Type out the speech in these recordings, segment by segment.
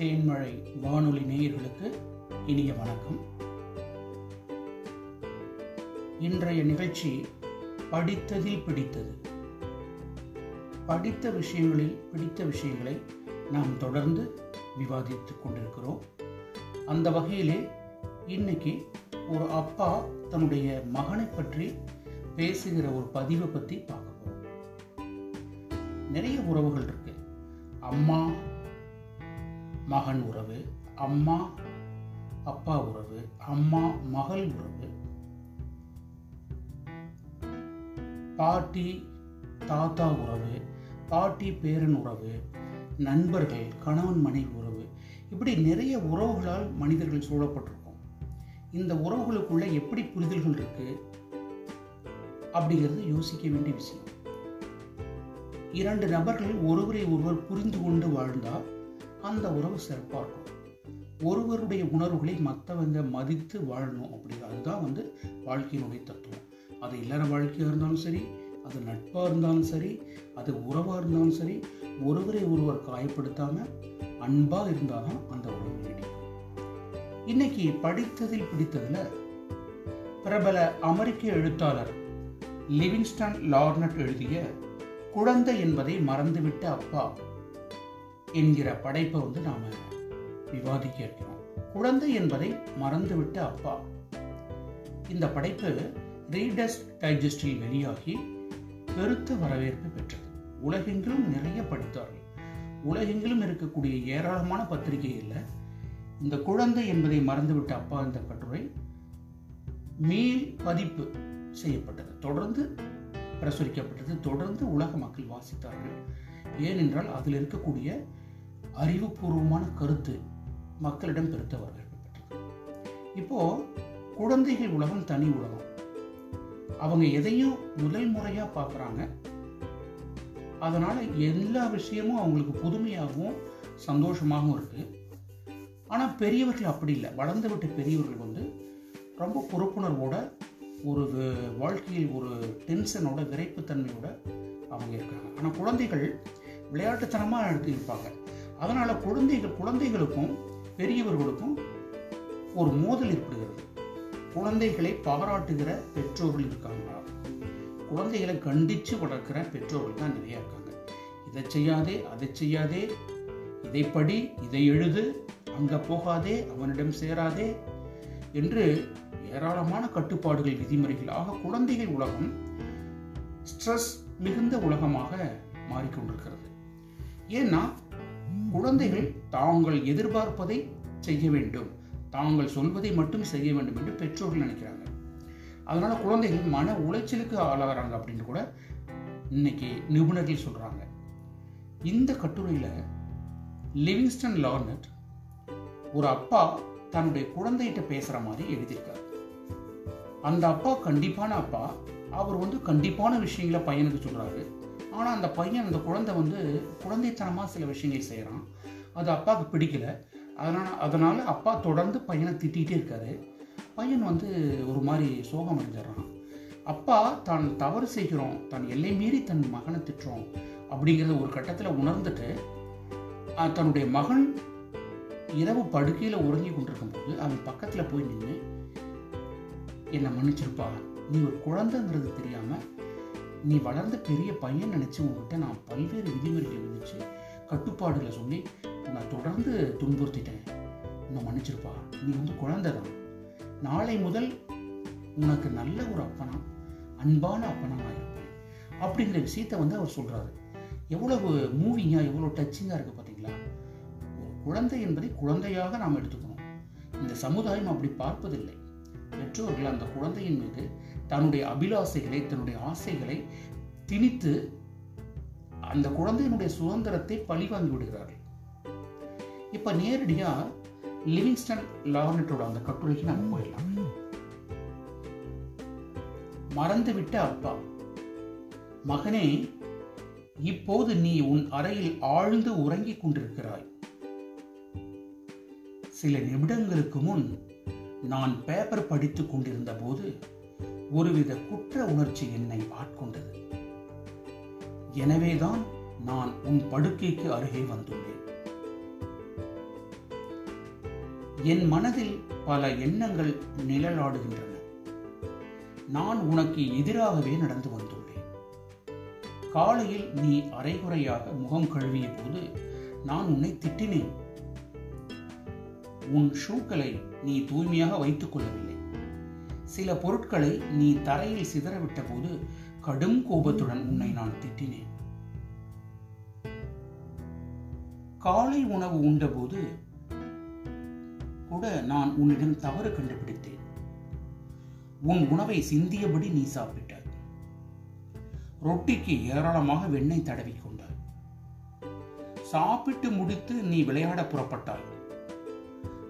தேன்மழை வானொலி நேயர்களுக்கு இனிய வணக்கம். இன்றைய நிகழ்ச்சி படித்ததில் பிடித்தது. படித்த விஷயங்களில் பிடித்த விஷயங்களை நாம் தொடர்ந்து விவாதித்துக் கொண்டிருக்கிறோம். அந்த வகையிலே இன்னைக்கு ஒரு அப்பா தன்னுடைய மகனை பற்றி பேசுகிற ஒரு பதிவை பற்றி பார்க்க போறோம். நிறைய உறவுகள் இருக்கு. அம்மா மகன் உறவு அம்மா அப்பா உறவு அம்மா மகள் உறவு. பாட்டி தாத்தா உறவு பாட்டி பேரன் உறவு நண்பர்கள் கணவன் மனைவி உறவு. இப்படி நிறைய உறவுகளால் மனிதர்கள் சூழப்பட்டிருக்கோம். இந்த உறவுகளுக்குள்ள எப்படி புரிதல்கள் இருக்கு? அப்படிங்கிறது யோசிக்க வேண்டிய விஷயம். இரண்டு நபர்கள் ஒருவரை ஒருவர் புரிந்து கொண்டு வாழ்ந்தால் அந்த உறவு சிறப்பாக இருக்கும் ஒருவருடைய உணர்வுகளை மற்றவங்க மதித்து வாழணும் அப்படிங்கிறது அதுதான் வந்து வாழ்க்கையினுடைய தத்துவம். அது இல்லற வாழ்க்கையாக இருந்தாலும் சரி அது நட்பாக இருந்தாலும் சரி அது உறவாக இருந்தாலும் சரி ஒருவரை ஒருவர் காயப்படுத்தாமல் அன்பாக இருந்தால் தான் அந்த உறவு நீடிக்கும். இன்னைக்கு படித்ததில் பிடித்ததில் பிரபல அமெரிக்க எழுத்தாளர் லிவிங்ஸ்டன் லார்னட் எழுதிய குழந்தை என்பதை மறந்துவிட்ட அப்பா என்கிற படைப்பை வந்து நாம் விவாதிக்க இருக்கிறோம். குழந்தை என்பதை மறந்துவிட்ட அப்பா. இந்த படைப்பு ரீடர்ஸ் டைஜஸ்டில் வெளியாகி பெருத்த வரவேற்பு பெற்றது. உலகெங்கிலும் நிறைய படித்தார்கள். உலகெங்கிலும் இருக்கக்கூடிய ஏராளமான பத்திரிகைகளில் இந்த குழந்தை என்பதை மறந்துவிட்ட அப்பா இந்த கட்டுரை மீள் பதிப்பு செய்யப்பட்டது. தொடர்ந்து பிரசுரிக்கப்பட்டது. தொடர்ந்து உலக மக்கள் வாசித்தார்கள். ஏனென்றால் அதில் இருக்கக்கூடிய அறிவுபூர்வமான கருத்து மக்களிடம் பெருத்தவர்கள். இப்போ குழந்தைகள் உலகம் தனி உலகம். அவங்க எதையும் முதல் முறையாக பார்க்குறாங்க. அதனால் எல்லா விஷயமும் அவங்களுக்கு புதுமையாகவும் சந்தோஷமாகவும் இருக்கு. ஆனால் பெரியவர்கள் அப்படி இல்லை. வளர்ந்து விட்ட பெரியவர்கள் வந்து ரொம்ப பொறுப்புணர்வோட ஒரு வாழ்க்கையில் ஒரு டென்ஷனோட விரைப்புத்தன்மையோட அவங்க இருக்காங்க. ஆனால் குழந்தைகள் விளையாட்டுத்தனமாக எடுத்து இருப்பாங்க. அதனால் குழந்தைகள் குழந்தைகளுக்கும் பெரியவர்களுக்கும் ஒரு மோதல் ஏற்படுகிறது. குழந்தைகளை பாராட்டுகிற பெற்றோர்கள் இருக்காங்களா குழந்தைகளை கண்டித்து வளர்க்கிற பெற்றோர்கள் தான் நிறைய இருக்காங்க. இதை செய்யாதே அதை செய்யாதே இதை படி இதை எழுது அங்கே போகாதே அவனிடம் சேராதே என்று ஏராளமான கட்டுப்பாடுகள் விதிமுறைகள். ஆக குழந்தைகள் உலகம் ஸ்ட்ரெஸ் மிகுந்த உலகமாக மாறிக்கொண்டிருக்கிறது. ஏன்னா குழந்தைகள் தாங்கள் எதிர்பார்ப்பதை செய்ய வேண்டும். தாங்கள் சொல்வதை மட்டும் செய்ய வேண்டும் என்று பெற்றோர்கள் நினைக்கிறாங்க. அதனால குழந்தைகள் மன உளைச்சலுக்கு ஆளாகிறாங்க அப்படின்னு கூட இன்னைக்கு நிபுணர்கள் சொல்றாங்க. இந்த கட்டுரையில் லிவிங்ஸ்டன் லார்னட் ஒரு அப்பா தன்னுடைய குழந்தைகிட்ட பேசுகிற மாதிரி எழுதியிருக்காரு. அந்த அப்பா கண்டிப்பான அப்பா அவர் வந்து கண்டிப்பான விஷயங்களை பையனுக்கு சொல்கிறாரு ஆனால் அந்த பையன் அந்த குழந்தை வந்து குழந்தைத்தனமா சில விஷயங்கள் செய்யறான். அது அப்பாவுக்கு பிடிக்கல. அதனால் அதனால அப்பா தொடர்ந்து பையனை திட்டிகிட்டே இருக்காரு. பையன் வந்து ஒரு மாதிரி சோகம் அடைஞ்சிடறான். அப்பா தான் தவறு செய்கிறோம். தான் எல்லை மீறி தன் மகனை திட்டுறோம். அப்படிங்கிறத ஒரு கட்டத்தில் உணர்ந்துட்டு தன்னுடைய மகன் இரவு படுக்கையில் உறங்கி கொண்டிருக்கும் போது அவன் பக்கத்தில் போய் நின்று என்னை மன்னிச்சிருப்பா. நீ ஒரு குழந்தைங்கிறது தெரியாம நீ வளர்ந்த பெரிய பையன் நினச்சி உங்கள்கிட்ட நான் பல்வேறு விதிமுறைகளை விதிச்சு கட்டுப்பாடுகளை சொல்லி நான் தொடர்ந்து துன்புறுத்திட்டேன். உன்னை மன்னிச்சிருப்பா. நீ வந்து குழந்தை தான். நாளை முதல் உனக்கு நல்ல ஒரு அப்பனா அன்பான அப்பனா நான் இருப்பேன். அப்படிங்கிற விஷயத்த வந்து அவர் சொல்றாரு. எவ்வளவு மூவிங்கா எவ்வளவு டச்சிங்கா இருக்கு பார்த்தீங்களா ஒரு குழந்தை என்பதை குழந்தையாக நாம் எடுத்துக்கணும். இந்த சமுதாயம் அப்படி பார்ப்பதில்லை. பெற்றோர்கள் அந்த குழந்தையின் மீது தன்னுடைய அபிலாசைகளை தன்னுடைய ஆசைகளை திணித்து அந்த குழந்தையினுடைய சுதந்திரத்தை பழிவாங்கி விடுகிறார்கள். இப்ப நேரடியா லிவிங்ஸ்டன் லார்னட்டோட அந்த கட்டுரைக்கு நம்ம போயிடலாம். மறந்துவிட்ட அப்பா மகனே இப்போது நீ உன் அறையில் ஆழ்ந்து உறங்கிக் கொண்டிருக்கிறாய். சில நிமிடங்களுக்கு முன் நான் பேப்பர் படித்துக் கொண்டிருந்த போது ஒருவித குற்ற உணர்ச்சி என்னை ஆட்கொண்டது. எனவேதான் நான் உன் படுக்கைக்கு அருகே வந்துள்ளேன். என் மனதில் பல எண்ணங்கள் நிழலாடுகின்றன. நான் உனக்கு எதிராகவே நடந்து வந்துள்ளேன். காலையில் நீ அரைகுறையாக முகம் கழுவிய போது நான் உன்னை திட்டினேன். உன் ஷூக்களை நீ தூய்மையாக வைத்துக் கொள்ளவில்லை. சில பொருட்களை நீ தரையில் சிதறவிட்ட போது கடும் கோபத்துடன் உன்னை நான் திட்டினேன். காலை உணவு உண்டபோது கூட நான் உன்னிடம் தவறு கண்டுபிடித்தேன். உன் உணவை சிந்தியபடி நீ சாப்பிட்டாய். ரொட்டிக்கு ஏராளமாக வெண்ணெய் தடவி கொண்டாய். சாப்பிட்டு முடித்து நீ விளையாட புறப்பட்டாய்.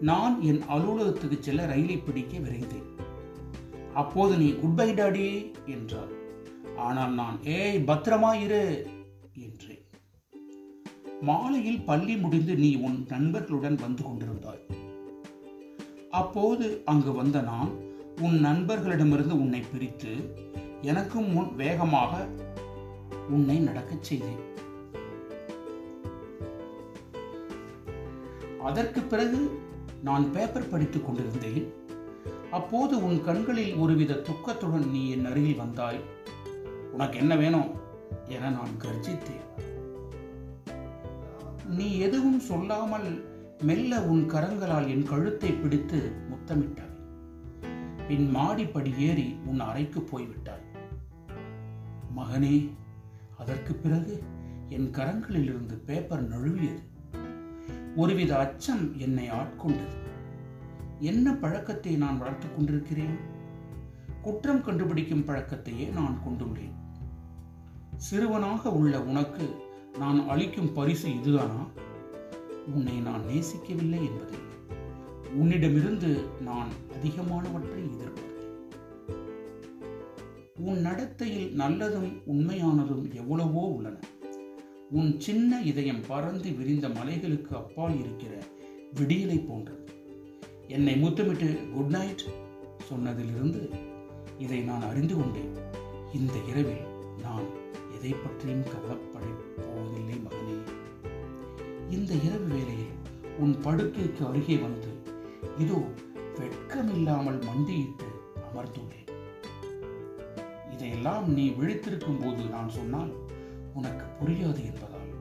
நான் என் அலுவலகத்துக்கு செல்ல ரயிலை பிடிக்க விரைந்தேன். அப்போது நீ குட் பை டாடி என்றார். ஆனால் நான் ஏய் பத்திரமா இரு என்றேன். மாலையில் பள்ளி முடிந்து நீ உன் நண்பர்களுடன் வந்து கொண்டிருந்தாய். அப்போது அங்கு வந்த நான் உன் நண்பர்களிடமிருந்து உன்னை பிரித்து எனக்கும் முன் வேகமாக உன்னை நடக்கச் செய்தேன். அதற்கு பிறகு நான் பேப்பர் படித்துக் கொண்டிருந்தேன். அப்போது உன் கண்களில் ஒருவித துக்கத்துடன் நீ என் அருகில் வந்தாய். உனக்கு என்ன வேணும் என நான் கர்ஜித்தேன். நீ எதுவும் சொல்லாமல் மெல்ல உன் கரங்களால் என் கழுத்தை பிடித்து முத்தமிட்டாய். பின் மாடிப்படி ஏறி உன் அறைக்கு போய்விட்டாய். மகனே அதற்கு பிறகு என் கரங்களில் இருந்து பேப்பர் நழுவியது. ஒருவித அச்சம் என்னை ஆட்கொண்டது. என்ன பழக்கத்தை நான் வளர்த்துக் கொண்டிருக்கிறேன்? குற்றம் கண்டுபிடிக்கும் பழக்கத்தையே நான் கொண்டுள்ளேன். சிறுவனாக உள்ள உனக்கு நான் அளிக்கும் பரிசு இதுதானா? உன்னை நான் நேசிக்கவில்லை என்பது. உன்னிடமிருந்து நான் அதிகமானவற்றை எதிர்பார்த்தேன். உன் நடத்தையில் நல்லதும் உண்மையானதும் எவ்வளவோ உள்ளன. உன் சின்ன இதயம் பறந்து விரிந்த மலைகளுக்கு அப்பால் இருக்கிற விடியலை போன்றது. என்னை முத்தமிட்டு குட் நைட் சொன்னதிலிருந்து இதை நான் அறிந்து கொண்டேன். இந்த இரவில் நான் எதை பற்றியும் கவலைப்பட போவதில்லை மகனே. இந்த இரவு வேளையில் உன் படுக்கைக்கு அருகே வந்து இதோ வெட்கமில்லாமல் மண்டியிட்டு அமர்ந்துள்ளேன். இதையெல்லாம் நீ விழித்திருக்கும் போது நான் சொன்னால் உனக்கு புரியாது என்பதால்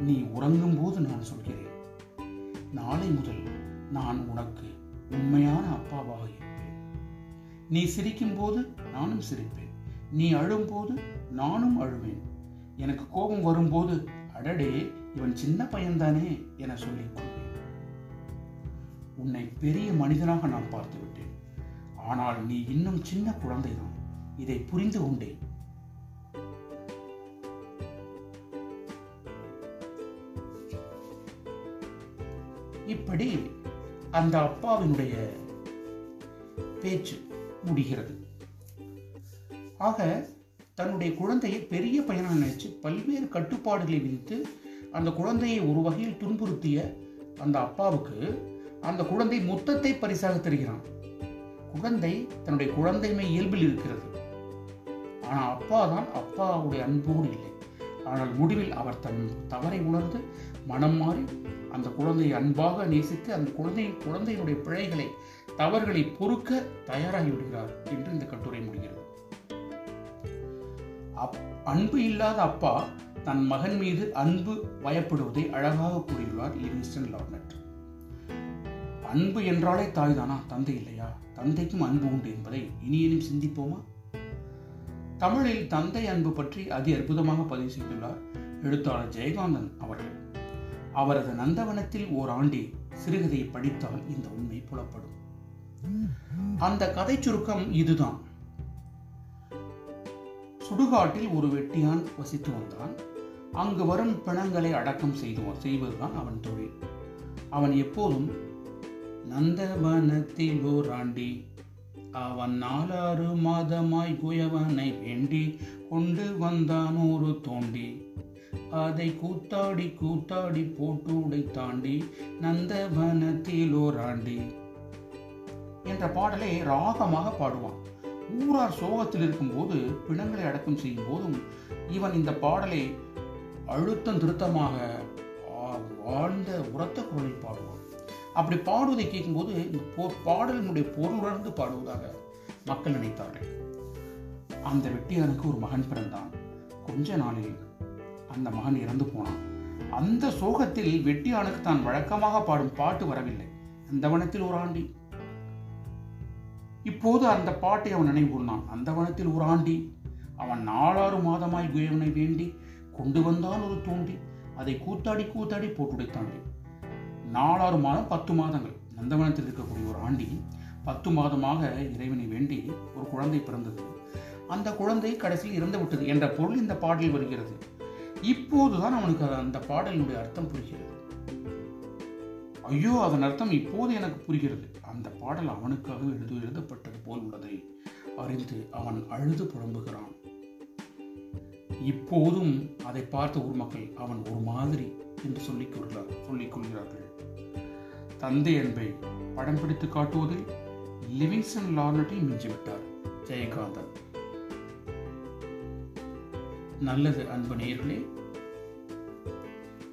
நீ உறங்கும் போது நான் சொல்கிறேன். நாளை முதல் நான் உனக்கு உண்மையான அப்பாவாக இருப்பேன். நீ சிரிக்கும் போது நானும் சிரிப்பேன். நீ அழும்போது நானும் அழுவேன். எனக்கு கோபம் வரும்போது அடடே இவன் சின்ன பையன்தானே என சொல்லிக் உன்னை பெரிய மனிதனாக நான் பார்த்து விட்டேன். ஆனால் நீ இன்னும் சின்ன குழந்தைதான். இதை புரிந்து கொண்டேன் இப்படி அந்த அப்பாவினுடைய பேச்சு முடிகிறது. ஆக தன்னுடைய குழந்தையை பெரிய பையனாக நினைச்சு பல்வேறு கட்டுப்பாடுகளை விதித்து அந்த குழந்தையை ஒரு வகையில் துன்புறுத்திய அந்த அப்பாவுக்கு அந்த குழந்தை மொத்தத்தை பரிசாக தருகிறான். குழந்தை தன்னுடைய குழந்தைமை இயல்பில் இருக்கிறது. ஆனால் அப்பா தான் அப்பாவுடைய அன்போடு இல்லை. ஆனால் முடிவில் அவர் தன் தவறை உணர்ந்து மனம் மாறி அந்த குழந்தையை அன்பாக நேசித்து அந்த குழந்தை குழந்தையினுடைய பிழைகளை தவறுகளை பொறுக்க தயாராகி விடுகிறார் என்று இந்த கட்டுரை முடிகிறது. அப்- அன்பு இல்லாத அப்பா தன் மகன் மீது அன்பு பயப்படுவதை அழகாக கூறியுள்ளார் லிவிங்ஸ்டன் லார்னட். அன்பு என்றாலே தாய்தானா? தந்தை இல்லையா? தந்தைக்கும் அன்பு உண்டு என்பதை இனியேனும் சிந்திப்போமா? தமிழில் தந்தை அன்பு பற்றி அதி அற்புதமாக பதிவு செய்துள்ளார் எழுத்தாளர் ஜெயகாந்தன் அவர்கள். அவரது நந்தவனத்தில் ஓர் ஆண்டி சிறுகதையை படித்தால் இந்த உண்மை புலப்படும். அந்த கதை சுருக்கம் இதுதான். சுடுகாட்டில் ஒரு வெட்டியான் வசித்து வந்தான். அங்கு வரும் பிணங்களை அடக்கம் செய்து செய்வதுதான் அவன் தொழில். அவன் எப்போதும் நந்தவனத்தில் ஓராண்டி அவன் நாலாறு மாதமாய் குயவனை வேண்டி கொண்டு வந்தான் ஒரு தோண்டி. அதை கூத்தாடி கூத்தாடி போட்டு உடை தாண்டி நந்தவனத்தில் ஓராண்டி. என்ற பாடலை ராகமாக பாடுவான். ஊரார் சோகத்தில் இருக்கும்போது பிணங்களை அடக்கம் செய்யும் போதும் இவன் இந்த பாடலை அழுத்தம் திருத்தமாக ஆ- ஆழ்ந்த உரத்த குரலில் பாடுவான். அப்படி பாடுவதை கேட்கும்போது இந்த போ- பாடலினுடைய பொருளுணர்ந்து பாடுவதாக மக்கள் நினைத்தார்கள். அந்த வெட்டியானுக்கு ஒரு மகன் பிறந்தான். கொஞ்ச நாளில் அந்த மகன் இறந்து போனான். அந்த சோகத்தில் வெட்டியானுக்கு தான் வழக்கமாக பாடும் பாட்டு வரவில்லை. அந்த வனத்தில் ஒரு ஆண்டி. இப்போது அந்த பாட்டை அவன் நினைவுகூர்ந்தான் அந்த வனத்தில் ஒரு ஆண்டி. அவன் நாலாறு மாதமாய் குயவனை வேண்டி கொண்டு வந்தான் ஒரு தூண்டி. அதை கூத்தாடி கூத்தாடி போட்டுடைத்தாண்டி நாலாறு மாதம் பத்து மாதங்கள் நந்தவனத்தில் இருக்கக்கூடிய ஒரு ஆண்டி பத்து மாதமாக இறைவனை வேண்டி ஒரு குழந்தை பிறந்தது. அந்த குழந்தை கடைசியில் இறந்து விட்டது என்ற பொருள் இந்த பாடலில் வருகிறது. இப்போதுதான் அவனுக்கு அந்த பாடலினுடைய அர்த்தம் புரிகிறது. ஐயோ அதன் அர்த்தம் இப்போது எனக்கு புரிகிறது. அந்த பாடல் அவனுக்காக எழுது எழுதப்பட்டது போல் உள்ளதை அறிந்து அவன் அழுது புலம்புகிறான். இப்போதும் அதை பார்த்த ஊர் மக்கள் அவன் ஒரு மாதிரி என்று சொல்லிக் கொள்கிறார் சொல்லிக் கொள்கிறார்கள். தந்தை அன்பை படம் பிடித்து காட்டுவதில் லிவிங்ஸ்டன் லார்னட்டை மிஞ்சிவிட்டார். ஜெயகாந்தன். நல்லது அன்பு நேயர்களே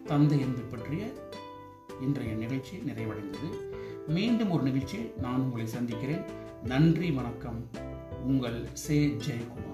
தந்தை அன்பை பற்றிய இன்றைய நிகழ்ச்சி நிறைவடைந்தது. மீண்டும் ஒரு நிகழ்ச்சியில் நான் உங்களை சந்திக்கிறேன். நன்றி வணக்கம். உங்கள் சே ஜெயகுமார்